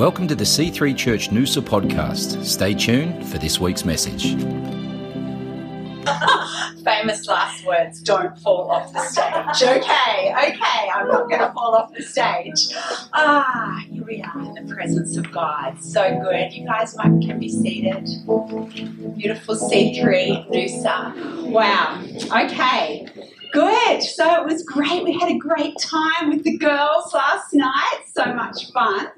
Welcome to the C3 Church Noosa podcast. Stay tuned for this week's message. Famous last words don't fall off the stage. Okay, okay, I'm not going to fall off the stage. Ah, here we are in the presence of God. So good. You guys might can be seated. Beautiful C3 Noosa. Wow. Okay. Good. So it was great. We had a great time with the girls last night. So much fun.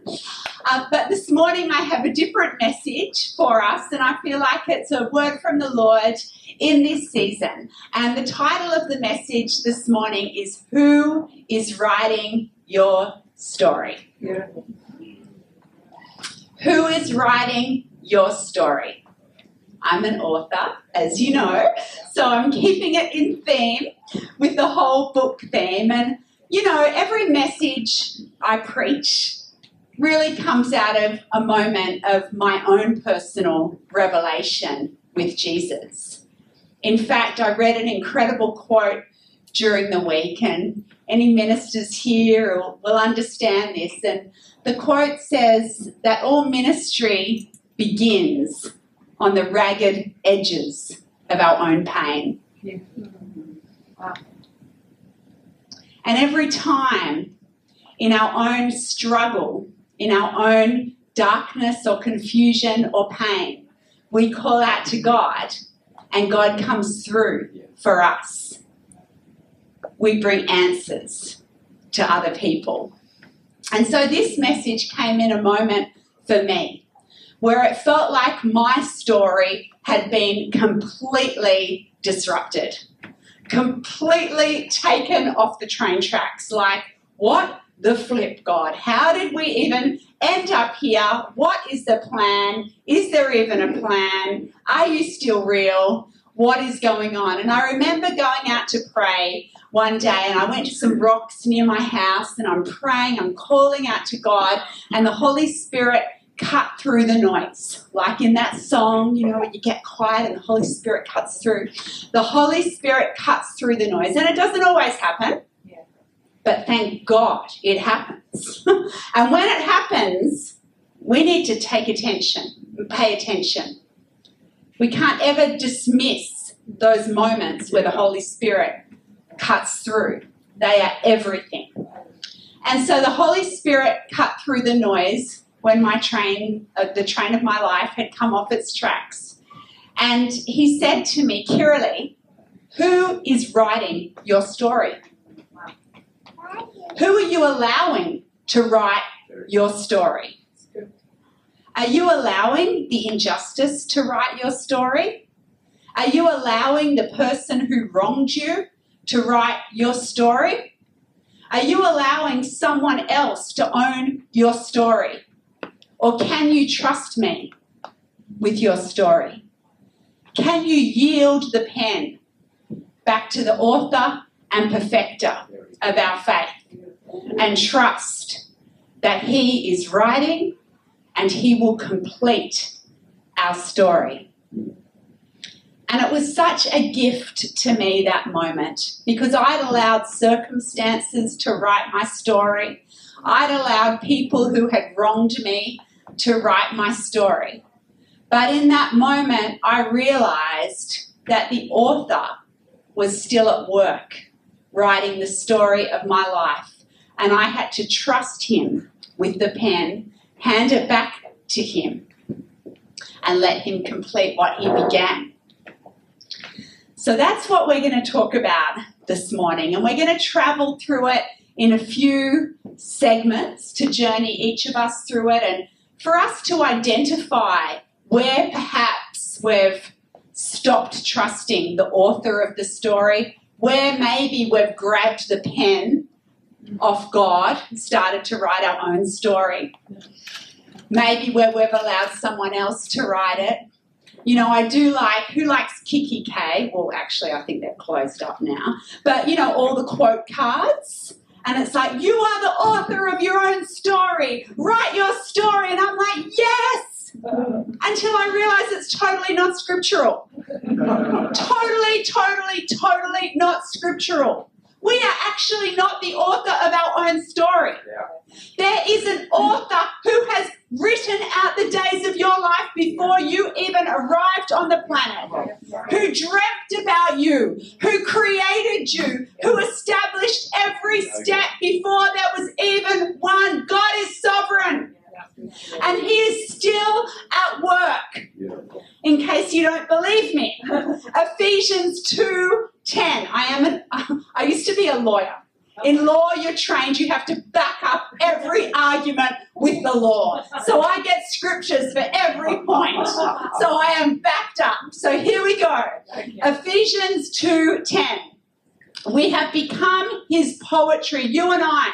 Uh, but this morning I have a different message for us, and I feel like it's a word from the Lord in this season. And the title of the message this morning is Who is Writing Your Story? Who is writing your story? I'm an author, as you know, so I'm keeping it in theme with the whole book theme. And, you know, every message I preach really comes out of a moment of my own personal revelation with Jesus. In fact, I read an incredible quote during the week, and any ministers here will understand this. And the quote says that all ministry begins on the ragged edges of our own pain. Yeah. And every time in our own struggle, in our own darkness or confusion or pain, we call out to God and God comes through for us. We bring answers to other people. And so this message came in a moment for me where it felt like my story had been completely disrupted, completely taken off the train tracks. Like, what the flip, God? How did we even end up here? What is the plan? Is there even a plan? Are you still real? What is going on? And I remember going out to pray one day and I went to some rocks near my house and I'm praying, I'm calling out to God, and the Holy Spirit cut through the noise. Like in that song, you know, when you get quiet and the Holy Spirit cuts through. The Holy Spirit cuts through the noise. And it doesn't always happen. But thank God it happens. and when it happens, we need to take attention, pay attention. We can't ever dismiss those moments where the Holy Spirit cuts through. They are everything. And so the Holy Spirit cut through the noise when my train, uh, the train of my life, had come off its tracks. And he said to me, Kiralee, who is writing your story? Who are you allowing to write your story? Are you allowing the injustice to write your story? Are you allowing the person who wronged you to write your story? Are you allowing someone else to own your story? Or can you trust me with your story? Can you yield the pen back to the author and perfecter of our faith and trust that he is writing and he will complete our story? And it was such a gift to me that moment because I'd allowed circumstances to write my story. I'd allowed people who had wronged me to write my story. But in that moment, I realized that the author was still at work writing the story of my life. And I had to trust him with the pen, hand it back to him, and let him complete what he began. So that's what we're going to talk about this morning. And we're going to travel through it in a few segments to journey each of us through it and for us to identify where perhaps we've stopped trusting the author of the story, where maybe we've grabbed the pen off God and started to write our own story, maybe where we've allowed someone else to write it. You know, I do like, who likes kikki.K? Well, actually, I think they're closed up now. But, you know, all the quote cards and it's like, you are the author of your own story. Write your story. And I'm like, yes. Until I realize it's totally not scriptural. totally, totally, totally not scriptural. We are actually not the author of our own story. There is an author who has written out the days of your life before you even arrived on the planet, who dreamt about you, who created you, who established every step before there was even one. God is sovereign. And he is still at work. In case you don't believe me, Ephesians 2:10. I am an, I used to be a lawyer. In law, you're trained, you have to back up every argument with the law. So I get scriptures for every point. So I am backed up. So here we go. Ephesians 2:10. We have become his poetry, you and I.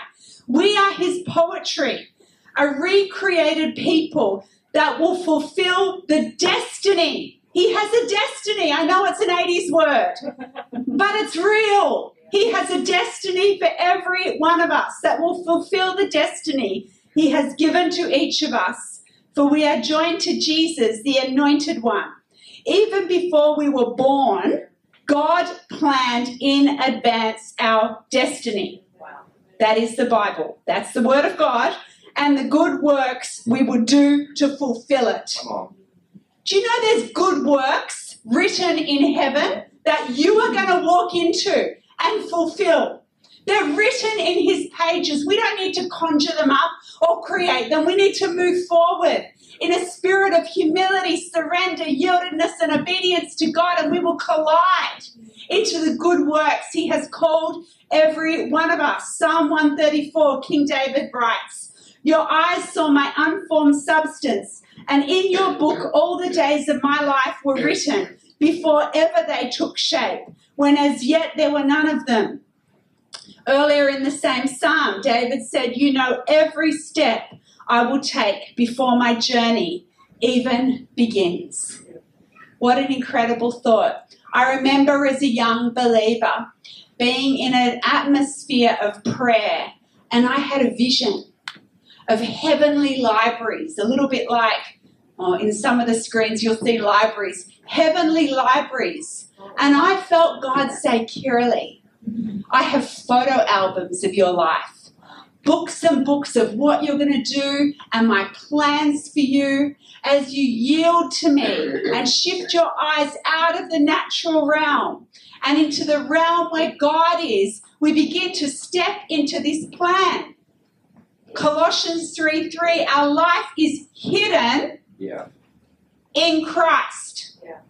We are his poetry, a recreated people that will fulfill the destiny. He has a destiny. I know it's an 80s word, but it's real. He has a destiny for every one of us that will fulfill the destiny He has given to each of us. For we are joined to Jesus, the anointed one. Even before we were born, God planned in advance our destiny. That is the Bible. That's the Word of God. And the good works we would do to fulfill it. Do you know there's good works written in heaven that you are going to walk into? And fulfill. They're written in his pages. We don't need to conjure them up or create them. We need to move forward in a spirit of humility, surrender, yieldedness, and obedience to God, and we will collide into the good works He has called every one of us. Psalm 134, King David writes, Your eyes saw my unformed substance, and in your book all the days of my life were written before ever they took shape when as yet there were none of them. Earlier in the same psalm, David said, You know every step I will take before my journey even begins. What an incredible thought. I remember as a young believer being in an atmosphere of prayer, and I had a vision of heavenly libraries, a little bit like oh, in some of the screens you'll see libraries, heavenly libraries and I felt God say, Kiralee, I have photo albums of your life, books and books of what you're going to do and my plans for you. As you yield to me and shift your eyes out of the natural realm and into the realm where God is, we begin to step into this plan. Colossians 3 3, our life is hidden yeah. in Christ. Yeah.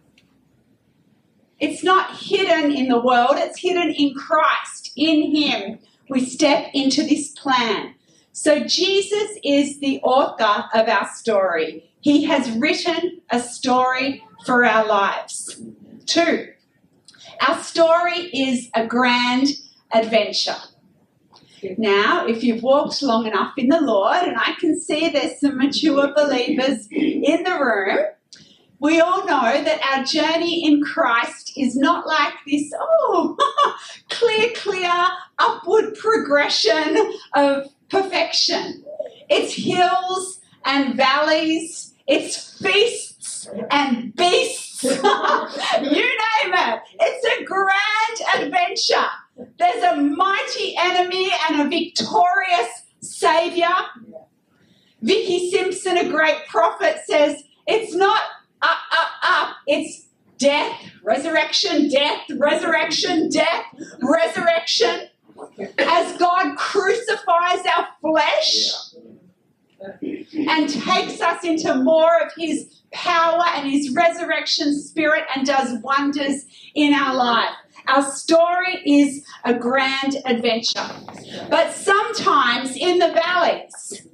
It's not hidden in the world, it's hidden in Christ. In Him, we step into this plan. So, Jesus is the author of our story. He has written a story for our lives. Two, our story is a grand adventure. Now, if you've walked long enough in the Lord, and I can see there's some mature believers in the room, we all know that our journey in Christ is not like this, oh, clear, clear, upward progression of perfection. It's hills and valleys, it's feasts and beasts. you name it. It's a grand adventure. There's a mighty enemy and a victorious Savior. Vicky Simpson, a great prophet, says, It's not up, up, up. It's death, resurrection, death, resurrection, death, resurrection. As God crucifies our flesh and takes us into more of His power and His resurrection spirit and does wonders in our life. Our story is a grand adventure. But sometimes in the valleys,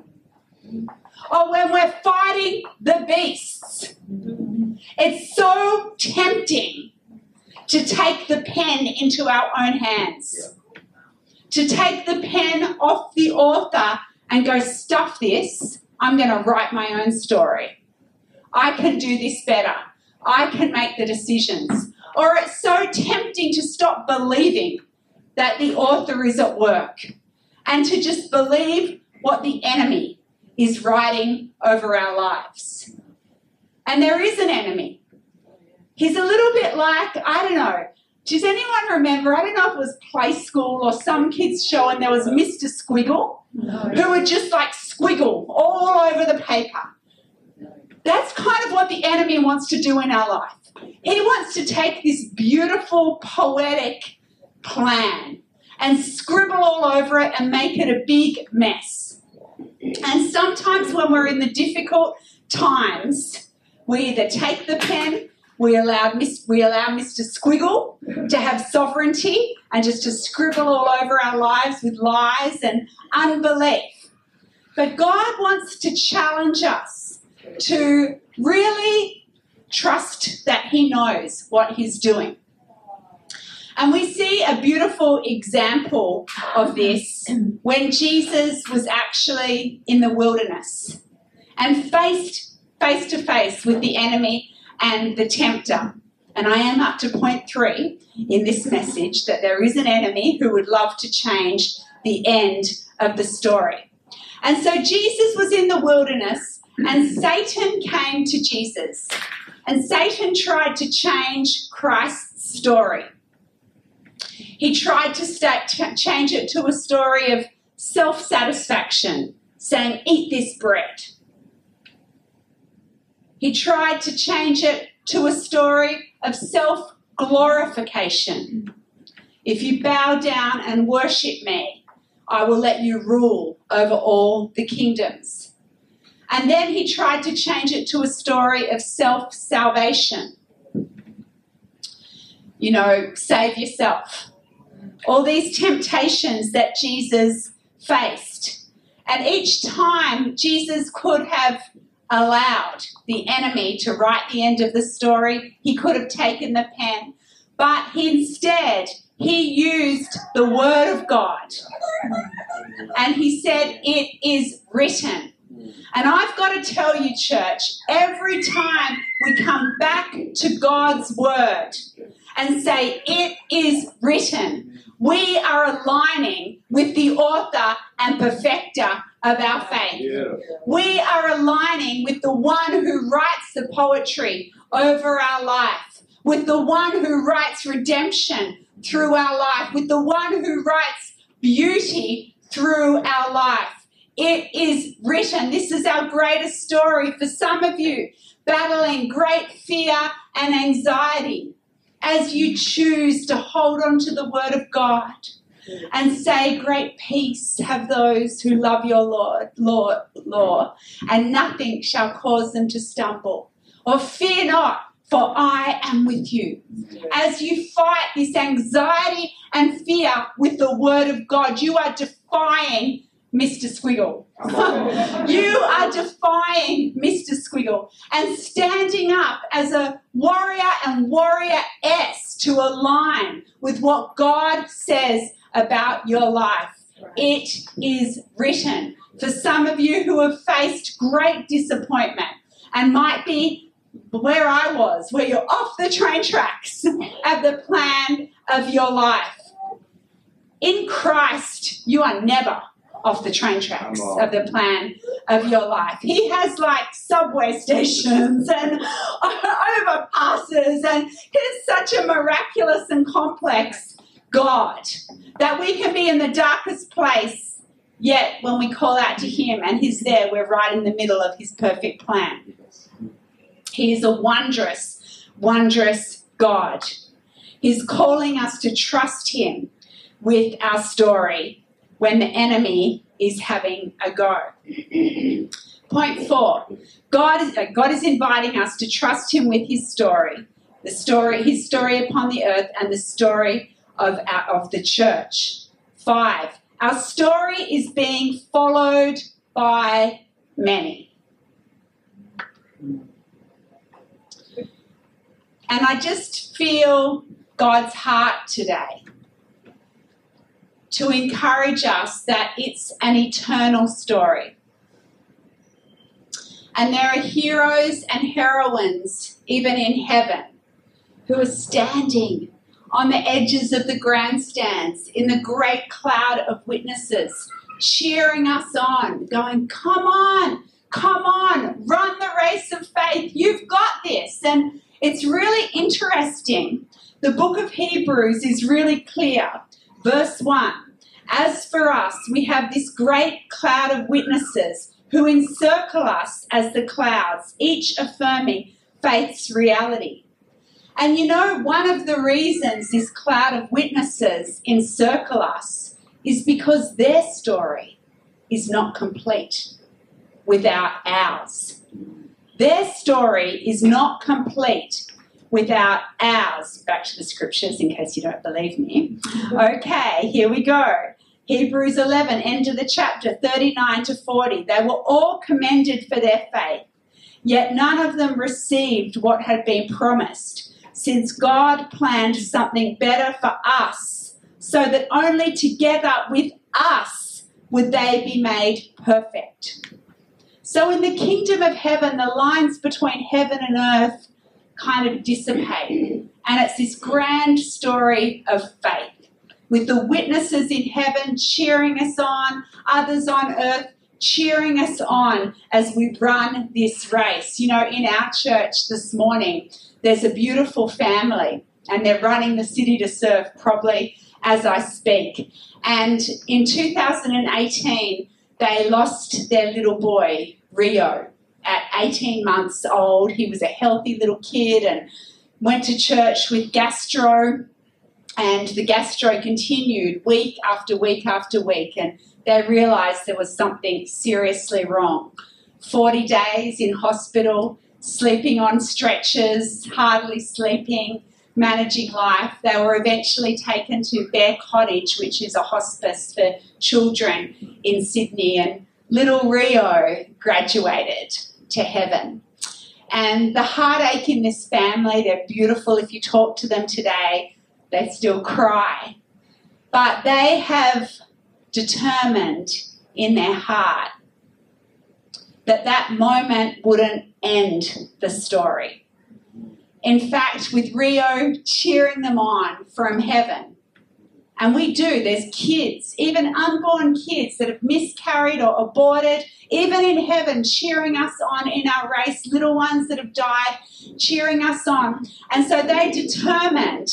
or when we're fighting the beasts. It's so tempting to take the pen into our own hands, to take the pen off the author and go, stuff this, I'm going to write my own story. I can do this better. I can make the decisions. Or it's so tempting to stop believing that the author is at work and to just believe what the enemy is writing over our lives. And there is an enemy. He's a little bit like, I don't know, does anyone remember? I don't know if it was play school or some kids' show, and there was Mr. Squiggle, no. who would just like squiggle all over the paper. That's kind of what the enemy wants to do in our life. He wants to take this beautiful, poetic plan and scribble all over it and make it a big mess. And sometimes when we're in the difficult times, we either take the pen, we allow, we allow Mr. Squiggle to have sovereignty and just to scribble all over our lives with lies and unbelief. But God wants to challenge us to really trust that He knows what He's doing. And we see a beautiful example of this when Jesus was actually in the wilderness and faced face to face with the enemy and the tempter. And I am up to point three in this message that there is an enemy who would love to change the end of the story. And so Jesus was in the wilderness, and Satan came to Jesus. And Satan tried to change Christ's story. He tried to change it to a story of self satisfaction, saying, Eat this bread. He tried to change it to a story of self glorification. If you bow down and worship me, I will let you rule over all the kingdoms. And then he tried to change it to a story of self salvation. You know, save yourself. All these temptations that Jesus faced. And each time Jesus could have allowed the enemy to write the end of the story. He could have taken the pen, but instead, he used the word of God. And he said, It is written. And I've got to tell you, church, every time we come back to God's word and say, It is written, we are aligning with the author and perfecter of our faith. Yeah. We are aligning with the one who writes the poetry over our life, with the one who writes redemption through our life, with the one who writes beauty through our life. It is written. This is our greatest story for some of you battling great fear and anxiety as you choose to hold on to the Word of God and say, Great peace have those who love your Lord, Lord, law, and nothing shall cause them to stumble. Or fear not, for I am with you. As you fight this anxiety and fear with the Word of God, you are defying Mr. Squiggle. you are defying Mr. Squiggle and standing up as a warrior and warrior S to align with what God says about your life. It is written. For some of you who have faced great disappointment and might be where I was, where you're off the train tracks of the plan of your life. In Christ, you are never off the train tracks of the plan of your life. He has like subway stations and overpasses, and he's such a miraculous and complex God that we can be in the darkest place, yet when we call out to Him and He's there, we're right in the middle of His perfect plan. He is a wondrous, wondrous God. He's calling us to trust Him with our story when the enemy is having a go. Point four God is, God is inviting us to trust Him with His story, the story, His story upon the earth, and the story of, our, of the church. Five, our story is being followed by many. And I just feel God's heart today to encourage us that it's an eternal story. And there are heroes and heroines, even in heaven, who are standing on the edges of the grandstands in the great cloud of witnesses, cheering us on, going, Come on, come on, run the race of faith. You've got this. And it's really interesting. The book of Hebrews is really clear. Verse 1 as for us, we have this great cloud of witnesses who encircle us as the clouds, each affirming faith's reality. And you know, one of the reasons this cloud of witnesses encircle us is because their story is not complete without ours. Their story is not complete without ours. Back to the scriptures in case you don't believe me. Mm-hmm. Okay, here we go. Hebrews 11, end of the chapter, 39 to 40. They were all commended for their faith, yet none of them received what had been promised, since God planned something better for us, so that only together with us would they be made perfect. So, in the kingdom of heaven, the lines between heaven and earth kind of dissipate. And it's this grand story of faith with the witnesses in heaven cheering us on, others on earth cheering us on as we run this race. You know, in our church this morning, there's a beautiful family and they're running the city to serve probably as I speak. And in 2018, they lost their little boy, Rio, at 18 months old. He was a healthy little kid and went to church with gastro. And the gastro continued week after week after week. And they realised there was something seriously wrong. 40 days in hospital, sleeping on stretchers, hardly sleeping, managing life. They were eventually taken to Bear Cottage, which is a hospice for children in Sydney, and little Rio graduated to heaven. And the heartache in this family, they're beautiful. If you talk to them today, they still cry. But they have determined in their heart that that moment wouldn't end the story in fact, with Rio cheering them on from heaven. And we do, there's kids, even unborn kids that have miscarried or aborted, even in heaven, cheering us on in our race, little ones that have died, cheering us on. And so they determined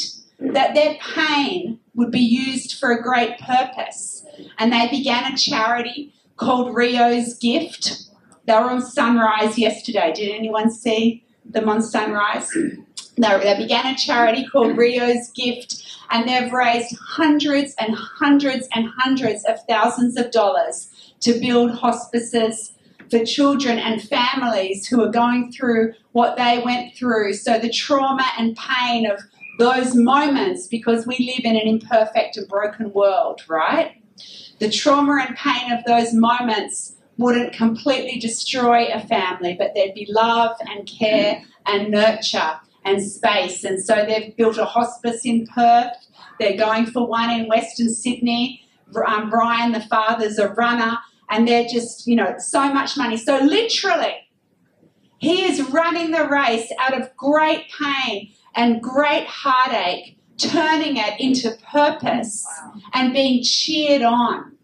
that their pain would be used for a great purpose. And they began a charity called Rio's Gift. They were on Sunrise yesterday. Did anyone see them on Sunrise? They, began a charity called Rio's Gift, and they've raised hundreds and hundreds and hundreds of thousands of dollars to build hospices for children and families who are going through what they went through. So, the trauma and pain of those moments, because we live in an imperfect and broken world, right? The trauma and pain of those moments wouldn't completely destroy a family, but there'd be love and care and nurture and space. And so they've built a hospice in Perth. They're going for one in Western Sydney. Um, Brian, the father's a runner, and they're just, you know, so much money. So literally, he is running the race out of great pain and great heartache, turning it into purpose and being cheered on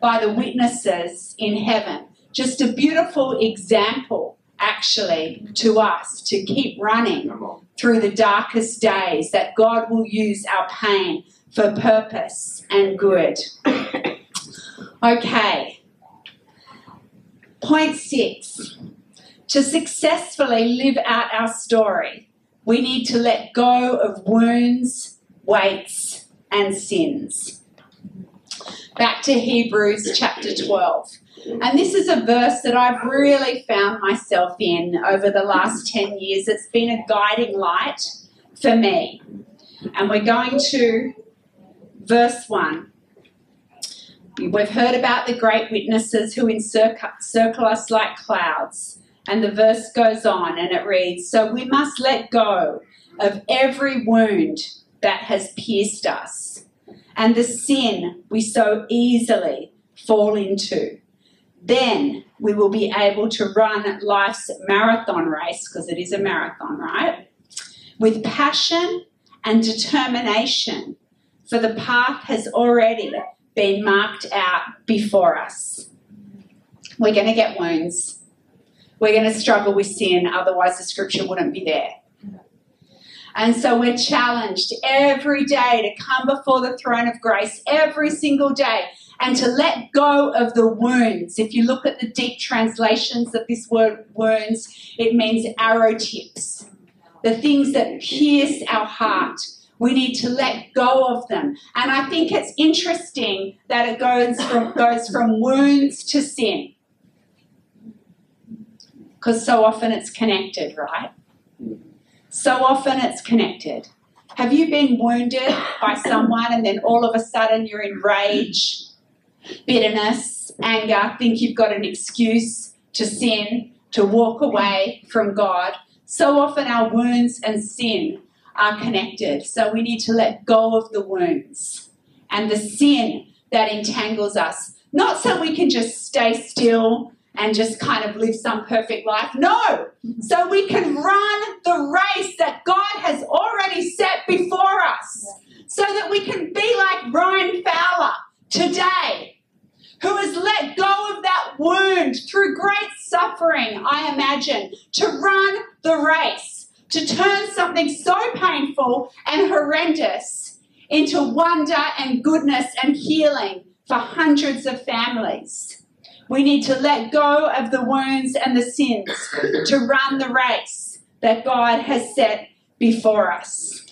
by the witnesses in heaven. Just a beautiful example actually to us to keep running through the darkest days, that God will use our pain for purpose and good. okay. Point six to successfully live out our story, we need to let go of wounds, weights, and sins. Back to Hebrews chapter 12. And this is a verse that I've really found myself in over the last 10 years. It's been a guiding light for me. And we're going to verse 1. We've heard about the great witnesses who encircle us like clouds. And the verse goes on and it reads So we must let go of every wound that has pierced us and the sin we so easily fall into then we will be able to run life's marathon race, because it is a marathon, right? With passion and determination, for the path has already been marked out before us. We're going to get wounds. We're going to struggle with sin, otherwise, the scripture wouldn't be there. And so we're challenged every day to come before the throne of grace every single day and to let go of the wounds. If you look at the deep translations of this word wounds, it means arrow tips. the things that pierce our heart. We need to let go of them. And I think it's interesting that it goes from, goes from wounds to sin. Because so often it's connected, right? So often it's connected. Have you been wounded by someone and then all of a sudden you're in rage, bitterness, anger, think you've got an excuse to sin, to walk away from God? So often our wounds and sin are connected. So we need to let go of the wounds and the sin that entangles us. Not so we can just stay still and just kind of live some perfect life. No! So we can run the race that God has already set before us. So that we can be like Ryan Fowler today, who has let go of that wound through great suffering, I imagine, to run the race, to turn something so painful and horrendous into wonder and goodness and healing for hundreds of families. We need to let go of the wounds and the sins to run the race that God has set before us.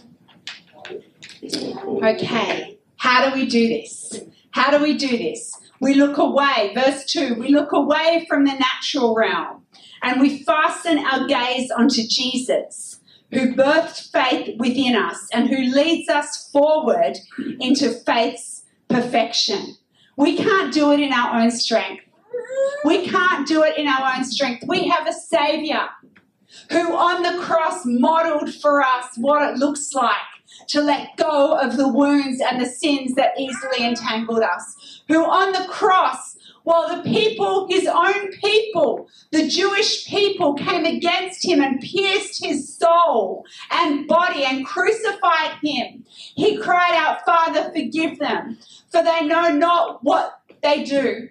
Okay, how do we do this? How do we do this? We look away, verse 2, we look away from the natural realm and we fasten our gaze onto Jesus, who birthed faith within us and who leads us forward into faith's perfection. We can't do it in our own strength. We can't do it in our own strength. We have a Savior who on the cross modeled for us what it looks like to let go of the wounds and the sins that easily entangled us. Who on the cross, while the people, his own people, the Jewish people, came against him and pierced his soul and body and crucified him, he cried out, Father, forgive them, for they know not what they do.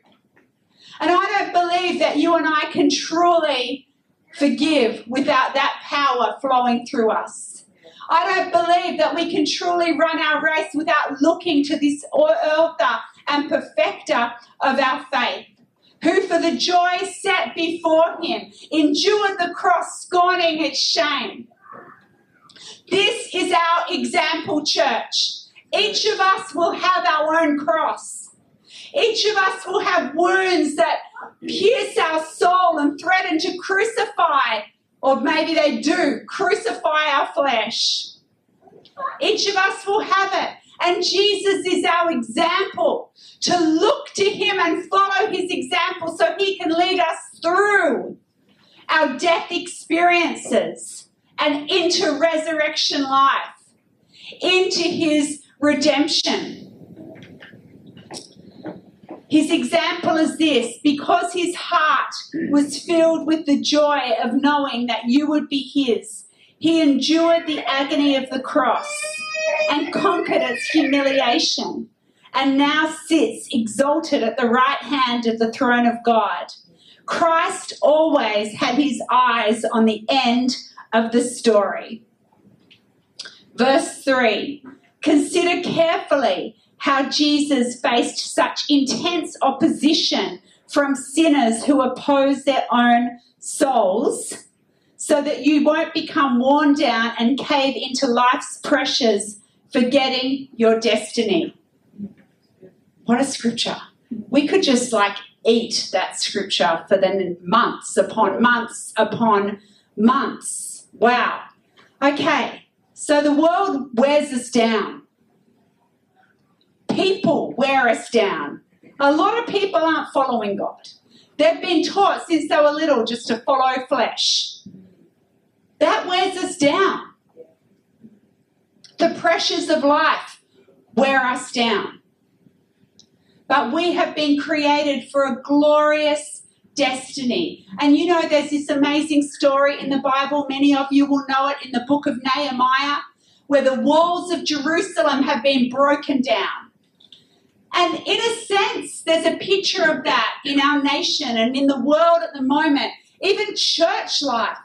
And I don't believe that you and I can truly forgive without that power flowing through us. I don't believe that we can truly run our race without looking to this author and perfecter of our faith, who for the joy set before him endured the cross, scorning its shame. This is our example, church. Each of us will have our own cross. Each of us will have wounds that pierce our soul and threaten to crucify, or maybe they do, crucify our flesh. Each of us will have it. And Jesus is our example to look to Him and follow His example so He can lead us through our death experiences and into resurrection life, into His redemption. His example is this because his heart was filled with the joy of knowing that you would be his, he endured the agony of the cross and conquered its humiliation, and now sits exalted at the right hand of the throne of God. Christ always had his eyes on the end of the story. Verse 3 Consider carefully how Jesus faced such intense opposition from sinners who oppose their own souls so that you won't become worn down and cave into life's pressures, forgetting your destiny. What a scripture. We could just like eat that scripture for the months upon months upon months. Wow. Okay, so the world wears us down people wear us down. A lot of people aren't following God. They've been taught since they were little just to follow flesh. That wears us down. The pressures of life wear us down. But we have been created for a glorious destiny. And you know, there's this amazing story in the Bible. Many of you will know it in the book of Nehemiah, where the walls of Jerusalem have been broken down. And in a sense, there's a picture of that in our nation and in the world at the moment. Even church life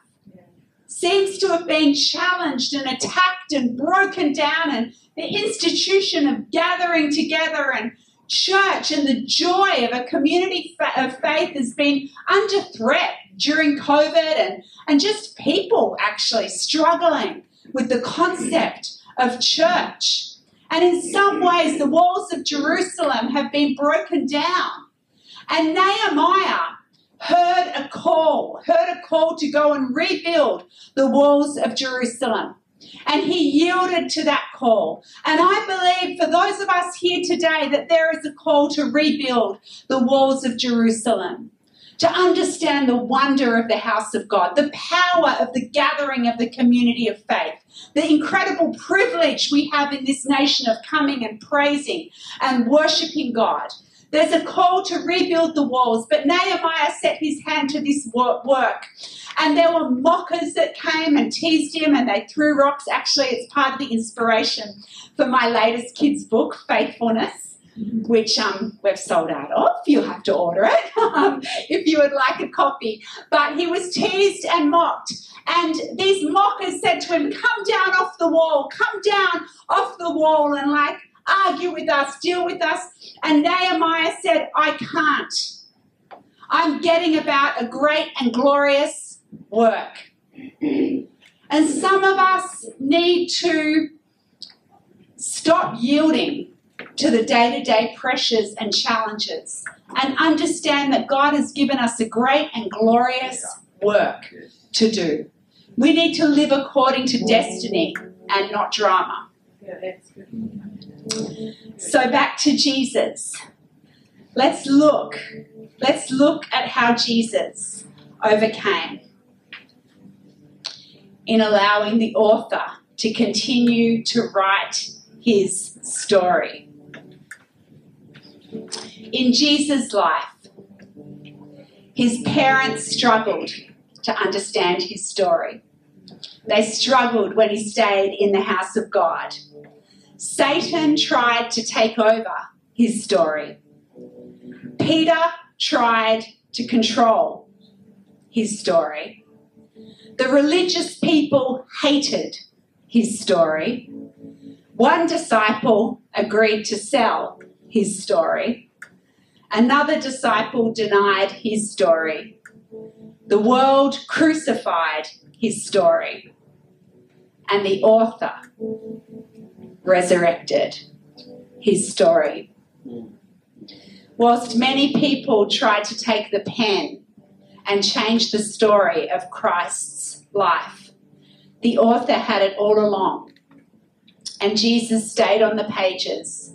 seems to have been challenged and attacked and broken down, and the institution of gathering together and church and the joy of a community of faith has been under threat during COVID and, and just people actually struggling with the concept of church. And in some ways, the walls of Jerusalem have been broken down. And Nehemiah heard a call, heard a call to go and rebuild the walls of Jerusalem. And he yielded to that call. And I believe for those of us here today that there is a call to rebuild the walls of Jerusalem to understand the wonder of the house of God, the power of the gathering of the community of faith, the incredible privilege we have in this nation of coming and praising and worshiping God. There's a call to rebuild the walls, but Nehemiah set his hand to this work. And there were mockers that came and teased him and they threw rocks. Actually, it's part of the inspiration for my latest kids' book, Faithfulness which um, we've sold out of. You'll have to order it um, if you would like a copy. But he was teased and mocked. And these mockers said to him, Come down off the wall, come down off the wall and like argue with us, deal with us. And Nehemiah said, I can't. I'm getting about a great and glorious work. And some of us need to stop yielding to the day to day pressures and challenges and understand that God has given us a great and glorious work to do. We need to live according to destiny and not drama. So back to Jesus. Let's look. Let's look at how Jesus overcame in allowing the author to continue to write his story in Jesus' life, his parents struggled to understand his story. They struggled when he stayed in the house of God. Satan tried to take over his story. Peter tried to control his story. The religious people hated his story. One disciple agreed to sell his story. Another disciple denied his story. The world crucified his story. And the author resurrected his story. Whilst many people tried to take the pen and change the story of Christ's life, the author had it all along. And Jesus stayed on the pages